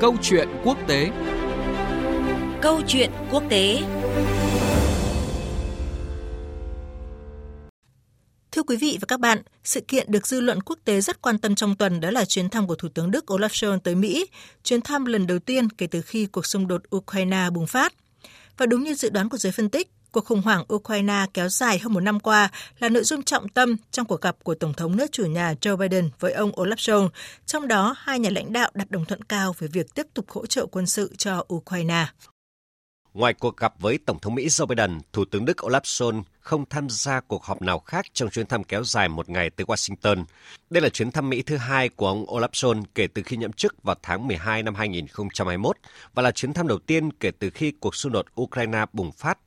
Câu chuyện quốc tế. Câu chuyện quốc tế. Thưa quý vị và các bạn, sự kiện được dư luận quốc tế rất quan tâm trong tuần đó là chuyến thăm của Thủ tướng Đức Olaf Scholz tới Mỹ, chuyến thăm lần đầu tiên kể từ khi cuộc xung đột Ukraine bùng phát. Và đúng như dự đoán của giới phân tích, cuộc khủng hoảng Ukraine kéo dài hơn một năm qua là nội dung trọng tâm trong cuộc gặp của Tổng thống nước chủ nhà Joe Biden với ông Olaf Scholz, trong đó hai nhà lãnh đạo đặt đồng thuận cao về việc tiếp tục hỗ trợ quân sự cho Ukraine. Ngoài cuộc gặp với Tổng thống Mỹ Joe Biden, Thủ tướng Đức Olaf Scholz không tham gia cuộc họp nào khác trong chuyến thăm kéo dài một ngày tới Washington. Đây là chuyến thăm Mỹ thứ hai của ông Olaf Scholz kể từ khi nhậm chức vào tháng 12 năm 2021 và là chuyến thăm đầu tiên kể từ khi cuộc xung đột Ukraine bùng phát.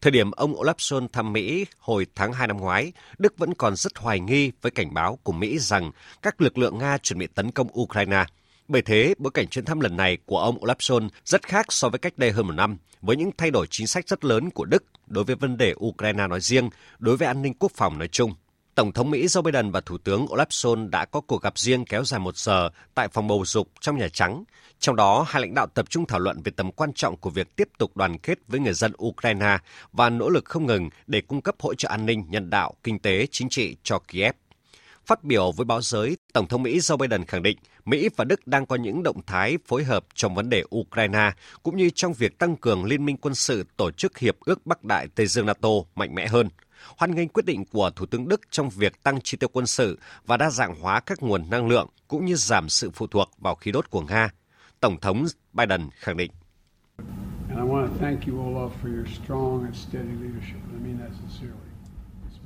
Thời điểm ông Olaf Scholz thăm Mỹ hồi tháng 2 năm ngoái, Đức vẫn còn rất hoài nghi với cảnh báo của Mỹ rằng các lực lượng Nga chuẩn bị tấn công Ukraine – bởi thế, bối cảnh chuyến thăm lần này của ông Olaf Scholz rất khác so với cách đây hơn một năm, với những thay đổi chính sách rất lớn của Đức đối với vấn đề Ukraine nói riêng, đối với an ninh quốc phòng nói chung. Tổng thống Mỹ Joe Biden và Thủ tướng Olaf Scholz đã có cuộc gặp riêng kéo dài một giờ tại phòng bầu dục trong Nhà Trắng. Trong đó, hai lãnh đạo tập trung thảo luận về tầm quan trọng của việc tiếp tục đoàn kết với người dân Ukraine và nỗ lực không ngừng để cung cấp hỗ trợ an ninh, nhân đạo, kinh tế, chính trị cho Kiev. Phát biểu với báo giới, Tổng thống Mỹ Joe Biden khẳng định Mỹ và Đức đang có những động thái phối hợp trong vấn đề Ukraine, cũng như trong việc tăng cường liên minh quân sự tổ chức Hiệp ước Bắc Đại Tây Dương NATO mạnh mẽ hơn. Hoan nghênh quyết định của Thủ tướng Đức trong việc tăng chi tiêu quân sự và đa dạng hóa các nguồn năng lượng, cũng như giảm sự phụ thuộc vào khí đốt của Nga. Tổng thống Biden khẳng định. And I want to thank you, Olaf, for your strong and steady leadership. I mean that sincerely.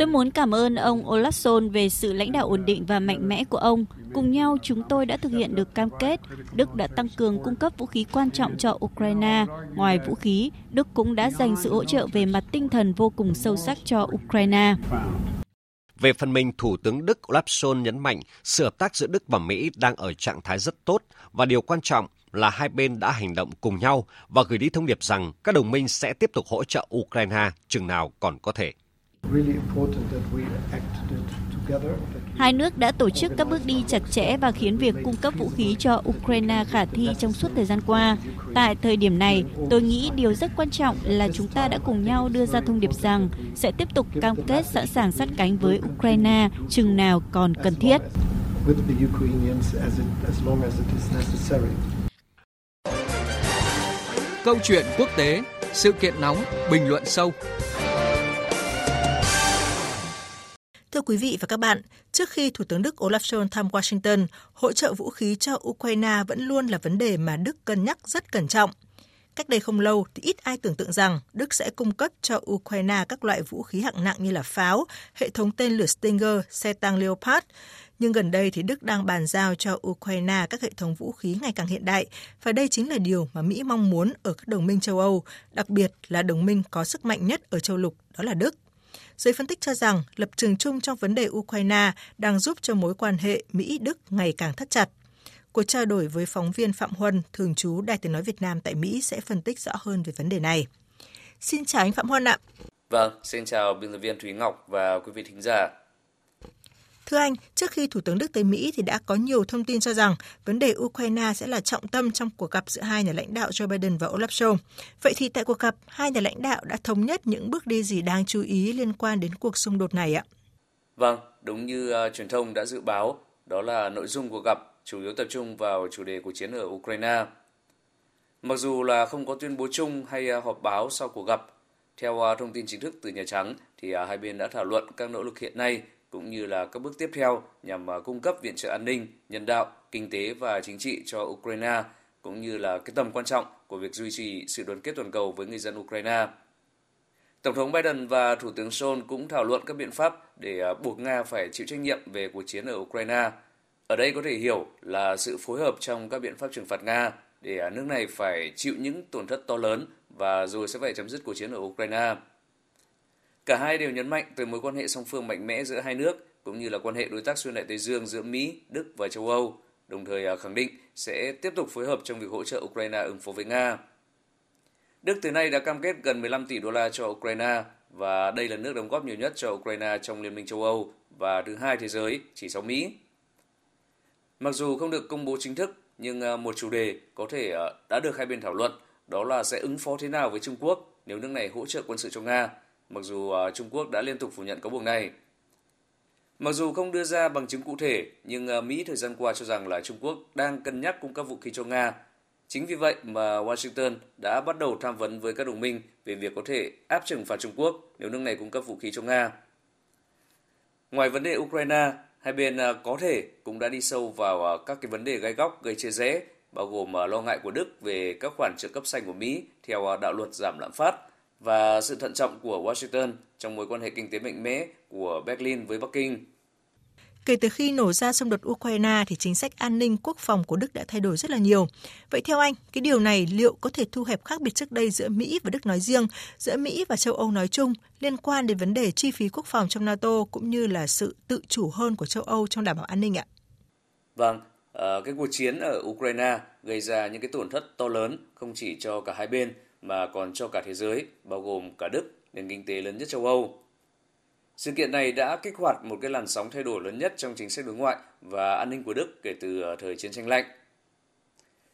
Tôi muốn cảm ơn ông Olaf về sự lãnh đạo ổn định và mạnh mẽ của ông. Cùng nhau, chúng tôi đã thực hiện được cam kết. Đức đã tăng cường cung cấp vũ khí quan trọng cho Ukraine. Ngoài vũ khí, Đức cũng đã dành sự hỗ trợ về mặt tinh thần vô cùng sâu sắc cho Ukraine. Về phần mình, Thủ tướng Đức Olaf Scholz nhấn mạnh sự hợp tác giữa Đức và Mỹ đang ở trạng thái rất tốt và điều quan trọng là hai bên đã hành động cùng nhau và gửi đi thông điệp rằng các đồng minh sẽ tiếp tục hỗ trợ Ukraine chừng nào còn có thể. Hai nước đã tổ chức các bước đi chặt chẽ và khiến việc cung cấp vũ khí cho Ukraine khả thi trong suốt thời gian qua. Tại thời điểm này, tôi nghĩ điều rất quan trọng là chúng ta đã cùng nhau đưa ra thông điệp rằng sẽ tiếp tục cam kết sẵn sàng sát cánh với Ukraine chừng nào còn cần thiết. Câu chuyện quốc tế, sự kiện nóng, bình luận sâu Thưa quý vị và các bạn, trước khi Thủ tướng Đức Olaf Scholz thăm Washington, hỗ trợ vũ khí cho Ukraine vẫn luôn là vấn đề mà Đức cân nhắc rất cẩn trọng. Cách đây không lâu thì ít ai tưởng tượng rằng Đức sẽ cung cấp cho Ukraine các loại vũ khí hạng nặng như là pháo, hệ thống tên lửa Stinger, xe tăng Leopard. Nhưng gần đây thì Đức đang bàn giao cho Ukraine các hệ thống vũ khí ngày càng hiện đại và đây chính là điều mà Mỹ mong muốn ở các đồng minh châu Âu, đặc biệt là đồng minh có sức mạnh nhất ở châu lục đó là Đức. Giới phân tích cho rằng lập trường chung trong vấn đề Ukraine đang giúp cho mối quan hệ Mỹ-Đức ngày càng thắt chặt. Cuộc trao đổi với phóng viên Phạm Huân, thường trú Đài tiếng nói Việt Nam tại Mỹ sẽ phân tích rõ hơn về vấn đề này. Xin chào anh Phạm Huân ạ. Vâng, xin chào biên tập viên Thúy Ngọc và quý vị thính giả. Thưa anh, trước khi Thủ tướng Đức tới Mỹ thì đã có nhiều thông tin cho rằng vấn đề Ukraine sẽ là trọng tâm trong cuộc gặp giữa hai nhà lãnh đạo Joe Biden và Olaf Scholz. Vậy thì tại cuộc gặp, hai nhà lãnh đạo đã thống nhất những bước đi gì đáng chú ý liên quan đến cuộc xung đột này ạ? Vâng, đúng như uh, truyền thông đã dự báo, đó là nội dung cuộc gặp chủ yếu tập trung vào chủ đề của chiến ở Ukraine. Mặc dù là không có tuyên bố chung hay uh, họp báo sau cuộc gặp, theo uh, thông tin chính thức từ Nhà Trắng thì hai bên đã thảo luận các nỗ lực hiện nay cũng như là các bước tiếp theo nhằm à, cung cấp viện trợ an ninh, nhân đạo, kinh tế và chính trị cho Ukraine, cũng như là cái tầm quan trọng của việc duy trì sự đoàn kết toàn cầu với người dân Ukraine. Tổng thống Biden và Thủ tướng Scholz cũng thảo luận các biện pháp để à, buộc Nga phải chịu trách nhiệm về cuộc chiến ở Ukraine. Ở đây có thể hiểu là sự phối hợp trong các biện pháp trừng phạt Nga để à, nước này phải chịu những tổn thất to lớn và rồi sẽ phải chấm dứt cuộc chiến ở Ukraine. Cả hai đều nhấn mạnh tới mối quan hệ song phương mạnh mẽ giữa hai nước cũng như là quan hệ đối tác xuyên đại Tây Dương giữa Mỹ, Đức và châu Âu, đồng thời à, khẳng định sẽ tiếp tục phối hợp trong việc hỗ trợ Ukraine ứng phó với Nga. Đức từ nay đã cam kết gần 15 tỷ đô la cho Ukraine và đây là nước đóng góp nhiều nhất cho Ukraine trong Liên minh châu Âu và thứ hai thế giới chỉ sau Mỹ. Mặc dù không được công bố chính thức, nhưng à, một chủ đề có thể à, đã được hai bên thảo luận đó là sẽ ứng phó thế nào với Trung Quốc nếu nước này hỗ trợ quân sự cho Nga, mặc dù à, Trung Quốc đã liên tục phủ nhận cáo buộc này. Mặc dù không đưa ra bằng chứng cụ thể, nhưng à, Mỹ thời gian qua cho rằng là Trung Quốc đang cân nhắc cung cấp vũ khí cho Nga. Chính vì vậy mà Washington đã bắt đầu tham vấn với các đồng minh về việc có thể áp trừng phạt Trung Quốc nếu nước này cung cấp vũ khí cho Nga. Ngoài vấn đề Ukraine, hai bên à, có thể cũng đã đi sâu vào các cái vấn đề gai góc gây chia rẽ, bao gồm lo ngại của Đức về các khoản trợ cấp xanh của Mỹ theo đạo luật giảm lạm phát và sự thận trọng của Washington trong mối quan hệ kinh tế mạnh mẽ của Berlin với Bắc Kinh. Kể từ khi nổ ra xung đột Ukraine thì chính sách an ninh quốc phòng của Đức đã thay đổi rất là nhiều. Vậy theo anh, cái điều này liệu có thể thu hẹp khác biệt trước đây giữa Mỹ và Đức nói riêng, giữa Mỹ và châu Âu nói chung liên quan đến vấn đề chi phí quốc phòng trong NATO cũng như là sự tự chủ hơn của châu Âu trong đảm bảo an ninh ạ? Vâng, ờ, cái cuộc chiến ở Ukraine gây ra những cái tổn thất to lớn không chỉ cho cả hai bên mà còn cho cả thế giới, bao gồm cả Đức, nền kinh tế lớn nhất châu Âu. Sự kiện này đã kích hoạt một cái làn sóng thay đổi lớn nhất trong chính sách đối ngoại và an ninh của Đức kể từ ờ, thời chiến tranh lạnh.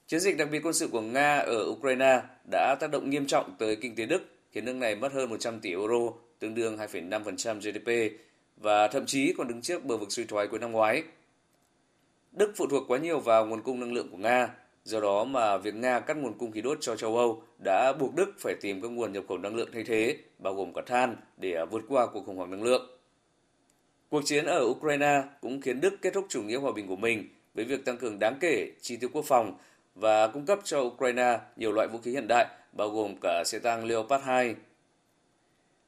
Chiến dịch đặc biệt quân sự của Nga ở Ukraine đã tác động nghiêm trọng tới kinh tế Đức, khiến nước này mất hơn 100 tỷ euro, tương đương 2,5% GDP, và thậm chí còn đứng trước bờ vực suy thoái cuối năm ngoái. Đức phụ thuộc quá nhiều vào nguồn cung năng lượng của Nga, do đó mà việc Nga cắt nguồn cung khí đốt cho châu Âu đã buộc Đức phải tìm các nguồn nhập khẩu năng lượng thay thế, bao gồm cả than, để vượt qua cuộc khủng hoảng năng lượng. Cuộc chiến ở Ukraine cũng khiến Đức kết thúc chủ nghĩa hòa bình của mình với việc tăng cường đáng kể chi tiêu quốc phòng và cung cấp cho Ukraine nhiều loại vũ khí hiện đại, bao gồm cả xe tăng Leopard 2.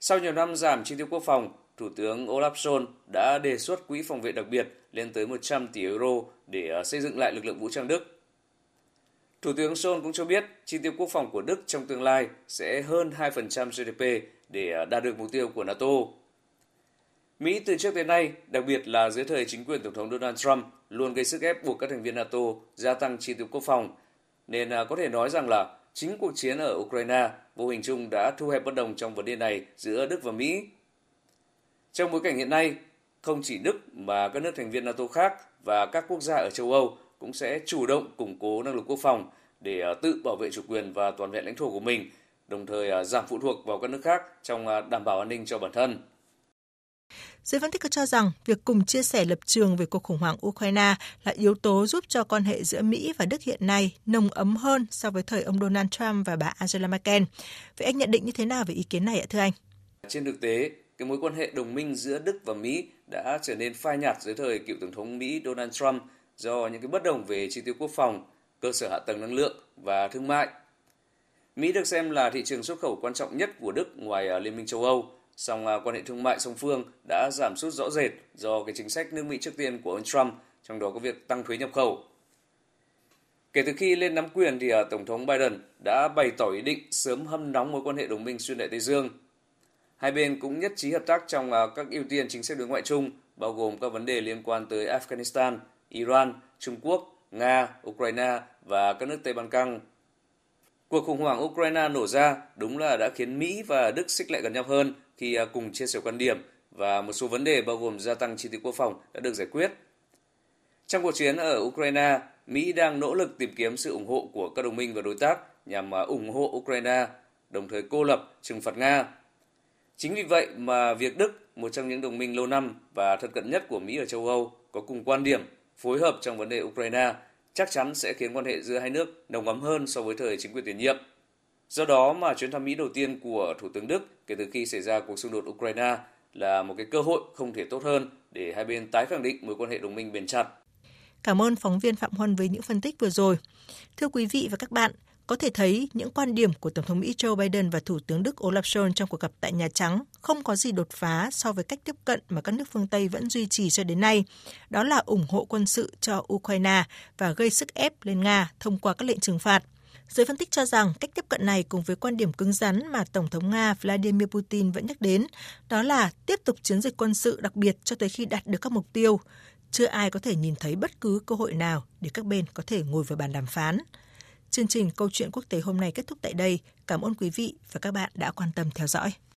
Sau nhiều năm giảm chi tiêu quốc phòng, Thủ tướng Olaf Scholz đã đề xuất quỹ phòng vệ đặc biệt lên tới 100 tỷ euro để ờ, xây dựng lại lực lượng vũ trang Đức. Thủ tướng Scholz cũng cho biết chi tiêu quốc phòng của Đức trong tương lai sẽ hơn 2% GDP để à, đạt được mục tiêu của NATO. Mỹ từ trước đến nay, đặc biệt là dưới thời chính quyền Tổng thống Donald Trump, luôn gây sức ép buộc các thành viên NATO gia tăng chi tiêu quốc phòng. Nên à, có thể nói rằng là chính cuộc chiến ở Ukraine vô hình chung đã thu hẹp bất đồng trong vấn đề này giữa Đức và Mỹ. Trong bối cảnh hiện nay, không chỉ Đức mà các nước thành viên NATO khác và các quốc gia ở châu Âu cũng sẽ chủ động củng cố năng lực quốc phòng để à, tự bảo vệ chủ quyền và toàn vẹn lãnh thổ của mình, đồng thời à, giảm phụ thuộc vào các nước khác trong đảm bảo an ninh cho bản thân. Giới phân tích cho rằng việc cùng chia sẻ lập trường về cuộc khủng hoảng Ukraine là yếu tố giúp cho quan hệ giữa Mỹ và Đức hiện nay nồng ấm hơn so với thời ông Donald Trump và bà Angela Merkel. Vậy anh nhận định như thế nào về ý kiến này ạ thưa anh? Trên thực tế, cái mối quan hệ đồng minh giữa Đức và Mỹ đã trở nên phai nhạt dưới thời cựu tổng thống Mỹ Donald Trump do những cái bất đồng về chi tiêu quốc phòng, cơ sở hạ tầng năng lượng và thương mại. Mỹ được xem là thị trường xuất khẩu quan trọng nhất của Đức ngoài à, Liên minh châu Âu song à, quan hệ thương mại song phương đã giảm sút rõ rệt do cái chính sách nước Mỹ trước tiên của ông Trump, trong đó có việc tăng thuế nhập khẩu. Kể từ khi lên nắm quyền thì à, Tổng thống Biden đã bày tỏ ý định sớm hâm nóng mối quan hệ đồng minh xuyên đại Tây Dương. Hai bên cũng nhất trí hợp tác trong các ưu tiên chính sách đối ngoại chung, bao gồm các vấn đề liên quan tới Afghanistan, Iran, Trung Quốc, Nga, Ukraine và các nước Tây Ban Căng. Cuộc khủng hoảng Ukraine nổ ra đúng là đã khiến Mỹ và Đức xích lại gần nhau hơn khi à, cùng chia sẻ quan điểm và một số vấn đề bao gồm gia tăng chi tiêu quốc phòng đã được giải quyết. Trong cuộc chiến ở Ukraine, Mỹ đang nỗ lực tìm kiếm sự ủng hộ của các đồng minh và đối tác nhằm à, ủng hộ Ukraine, đồng thời cô lập, trừng phạt Nga. Chính vì vậy mà việc Đức, một trong những đồng minh lâu năm và thân cận nhất của Mỹ ở châu Âu, có cùng quan điểm phối hợp trong vấn đề Ukraine chắc chắn sẽ khiến quan hệ giữa hai nước nồng ấm hơn so với thời chính quyền tiền nhiệm. Do đó mà chuyến thăm Mỹ đầu tiên của Thủ tướng Đức kể từ khi xảy ra cuộc xung đột Ukraine là một cái cơ hội không thể tốt hơn để hai bên tái khẳng định mối quan hệ đồng minh bền chặt. Cảm ơn phóng viên Phạm Huân với những phân tích vừa rồi. Thưa quý vị và các bạn, có thể thấy những quan điểm của Tổng thống Mỹ Joe Biden và Thủ tướng Đức Olaf Scholz trong cuộc gặp tại Nhà Trắng không có gì đột phá so với cách tiếp cận mà các nước phương Tây vẫn duy trì cho đến nay. Đó là ủng hộ quân sự cho Ukraine và gây sức ép lên Nga thông qua các lệnh trừng phạt – Giới phân tích cho rằng cách tiếp cận này cùng với quan điểm cứng rắn mà Tổng thống Nga Vladimir Putin vẫn nhắc đến, đó là tiếp tục chiến dịch quân sự đặc biệt cho tới khi đạt được các mục tiêu. Chưa ai có thể nhìn thấy bất cứ cơ hội nào để các bên có thể ngồi vào bàn đàm phán. Chương trình Câu chuyện quốc tế hôm nay kết thúc tại đây. Cảm ơn quý vị và các bạn đã quan tâm theo dõi.